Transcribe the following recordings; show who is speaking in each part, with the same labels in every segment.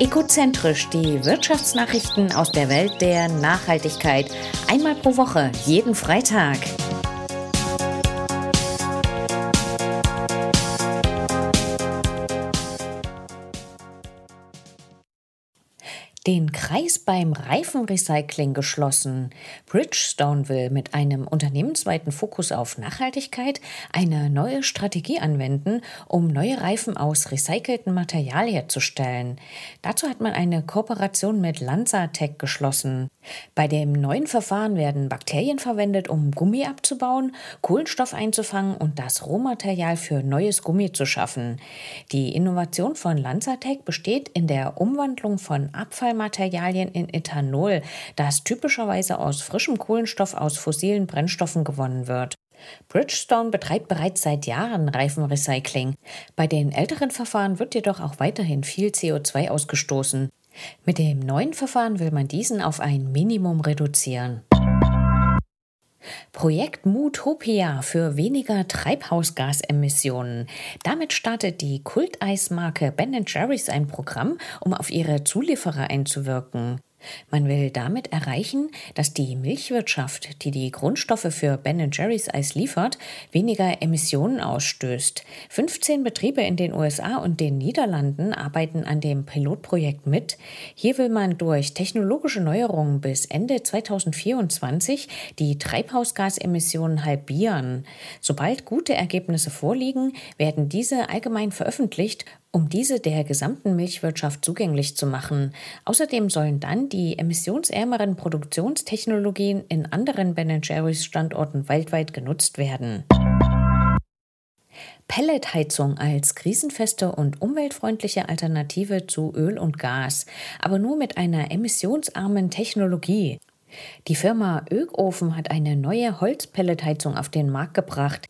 Speaker 1: Ecozentrisch, die Wirtschaftsnachrichten aus der Welt der Nachhaltigkeit. Einmal pro Woche, jeden Freitag. Den Kreis beim Reifenrecycling geschlossen. Bridgestone will mit einem unternehmensweiten Fokus auf Nachhaltigkeit eine neue Strategie anwenden, um neue Reifen aus recyceltem Material herzustellen. Dazu hat man eine Kooperation mit Lanzatec geschlossen. Bei dem neuen Verfahren werden Bakterien verwendet, um Gummi abzubauen, Kohlenstoff einzufangen und das Rohmaterial für neues Gummi zu schaffen. Die Innovation von Lanzatec besteht in der Umwandlung von Abfall Abfallmaterialien in Ethanol, das typischerweise aus frischem Kohlenstoff aus fossilen Brennstoffen gewonnen wird. Bridgestone betreibt bereits seit Jahren Reifenrecycling. Bei den älteren Verfahren wird jedoch auch weiterhin viel CO2 ausgestoßen. Mit dem neuen Verfahren will man diesen auf ein Minimum reduzieren. Projekt Mootopia für weniger Treibhausgasemissionen. Damit startet die Kulteismarke Ben Jerry's ein Programm, um auf ihre Zulieferer einzuwirken. Man will damit erreichen, dass die Milchwirtschaft, die die Grundstoffe für Ben Jerry's Eis liefert, weniger Emissionen ausstößt. 15 Betriebe in den USA und den Niederlanden arbeiten an dem Pilotprojekt mit. Hier will man durch technologische Neuerungen bis Ende 2024 die Treibhausgasemissionen halbieren. Sobald gute Ergebnisse vorliegen, werden diese allgemein veröffentlicht um diese der gesamten Milchwirtschaft zugänglich zu machen. Außerdem sollen dann die emissionsärmeren Produktionstechnologien in anderen Ben Jerry's Standorten weltweit genutzt werden. Pelletheizung als krisenfeste und umweltfreundliche Alternative zu Öl und Gas, aber nur mit einer emissionsarmen Technologie. Die Firma Ökofen hat eine neue Holzpelletheizung auf den Markt gebracht,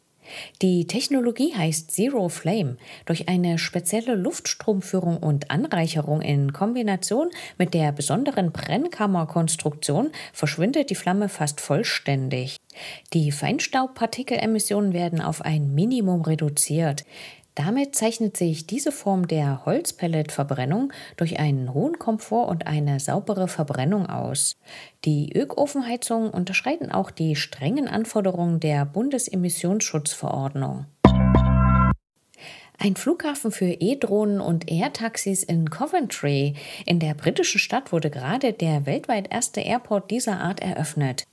Speaker 1: die Technologie heißt Zero Flame. Durch eine spezielle Luftstromführung und Anreicherung in Kombination mit der besonderen Brennkammerkonstruktion verschwindet die Flamme fast vollständig. Die Feinstaubpartikelemissionen werden auf ein Minimum reduziert. Damit zeichnet sich diese Form der Holzpelletverbrennung durch einen hohen Komfort und eine saubere Verbrennung aus. Die Ökofenheizungen unterschreiten auch die strengen Anforderungen der Bundesemissionsschutzverordnung. Ein Flughafen für E-Drohnen und Air-Taxis in Coventry. In der britischen Stadt wurde gerade der weltweit erste Airport dieser Art eröffnet.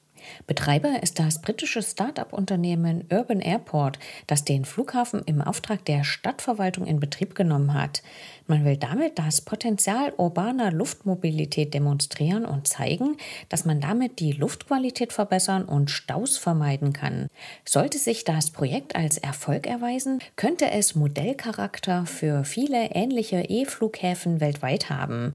Speaker 1: Betreiber ist das britische Start-up-Unternehmen Urban Airport, das den Flughafen im Auftrag der Stadtverwaltung in Betrieb genommen hat. Man will damit das Potenzial urbaner Luftmobilität demonstrieren und zeigen, dass man damit die Luftqualität verbessern und Staus vermeiden kann. Sollte sich das Projekt als Erfolg erweisen, könnte es Modellcharakter für viele ähnliche E-Flughäfen weltweit haben.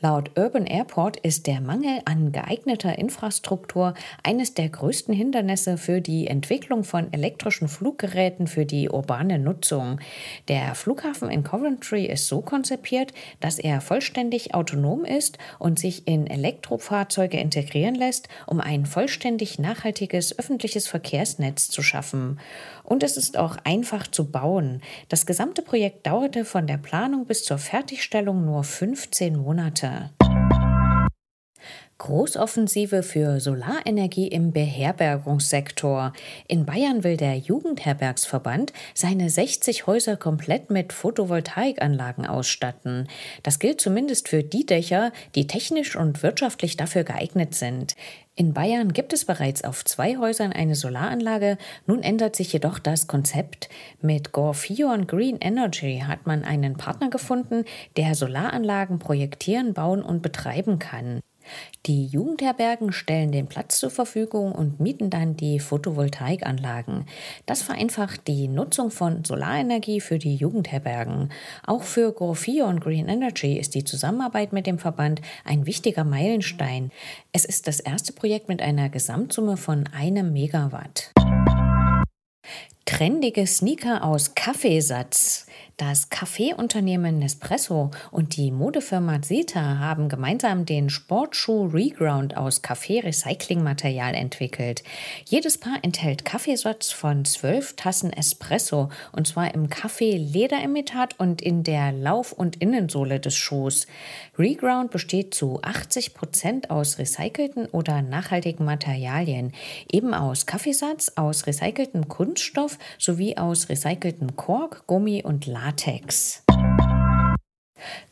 Speaker 1: Laut Urban Airport ist der Mangel an geeigneter Infrastruktur eines der größten Hindernisse für die Entwicklung von elektrischen Fluggeräten für die urbane Nutzung. Der Flughafen in Coventry ist so konzipiert, dass er vollständig autonom ist und sich in Elektrofahrzeuge integrieren lässt, um ein vollständig nachhaltiges öffentliches Verkehrsnetz zu schaffen. Und es ist auch einfach zu bauen. Das gesamte Projekt dauerte von der Planung bis zur Fertigstellung nur 15 Monate. matter. Großoffensive für Solarenergie im Beherbergungssektor. In Bayern will der Jugendherbergsverband seine 60 Häuser komplett mit Photovoltaikanlagen ausstatten. Das gilt zumindest für die Dächer, die technisch und wirtschaftlich dafür geeignet sind. In Bayern gibt es bereits auf zwei Häusern eine Solaranlage. Nun ändert sich jedoch das Konzept. Mit Gorfion Green Energy hat man einen Partner gefunden, der Solaranlagen projektieren, bauen und betreiben kann. Die Jugendherbergen stellen den Platz zur Verfügung und mieten dann die Photovoltaikanlagen. Das vereinfacht die Nutzung von Solarenergie für die Jugendherbergen. Auch für Gorfio und Green Energy ist die Zusammenarbeit mit dem Verband ein wichtiger Meilenstein. Es ist das erste Projekt mit einer Gesamtsumme von einem Megawatt. Trendige Sneaker aus Kaffeesatz. Das Kaffeeunternehmen Nespresso und die Modefirma Zeta haben gemeinsam den Sportschuh Reground aus Kaffee-Recyclingmaterial entwickelt. Jedes Paar enthält Kaffeesatz von zwölf Tassen Espresso und zwar im Kaffee-Lederimitat und in der Lauf- und Innensohle des Schuhs. Reground besteht zu 80 Prozent aus recycelten oder nachhaltigen Materialien, eben aus Kaffeesatz, aus recyceltem Kunststoff sowie aus recyceltem Kork, Gummi und Latex.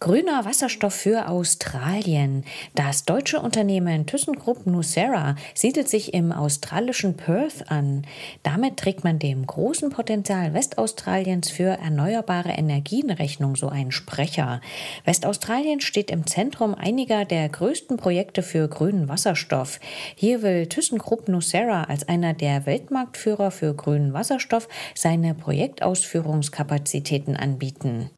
Speaker 1: Grüner Wasserstoff für Australien. Das deutsche Unternehmen ThyssenKrupp Nucera siedelt sich im australischen Perth an. Damit trägt man dem großen Potenzial Westaustraliens für erneuerbare Energien Rechnung, so ein Sprecher. Westaustralien steht im Zentrum einiger der größten Projekte für grünen Wasserstoff. Hier will ThyssenKrupp Nucera als einer der Weltmarktführer für grünen Wasserstoff seine Projektausführungskapazitäten anbieten.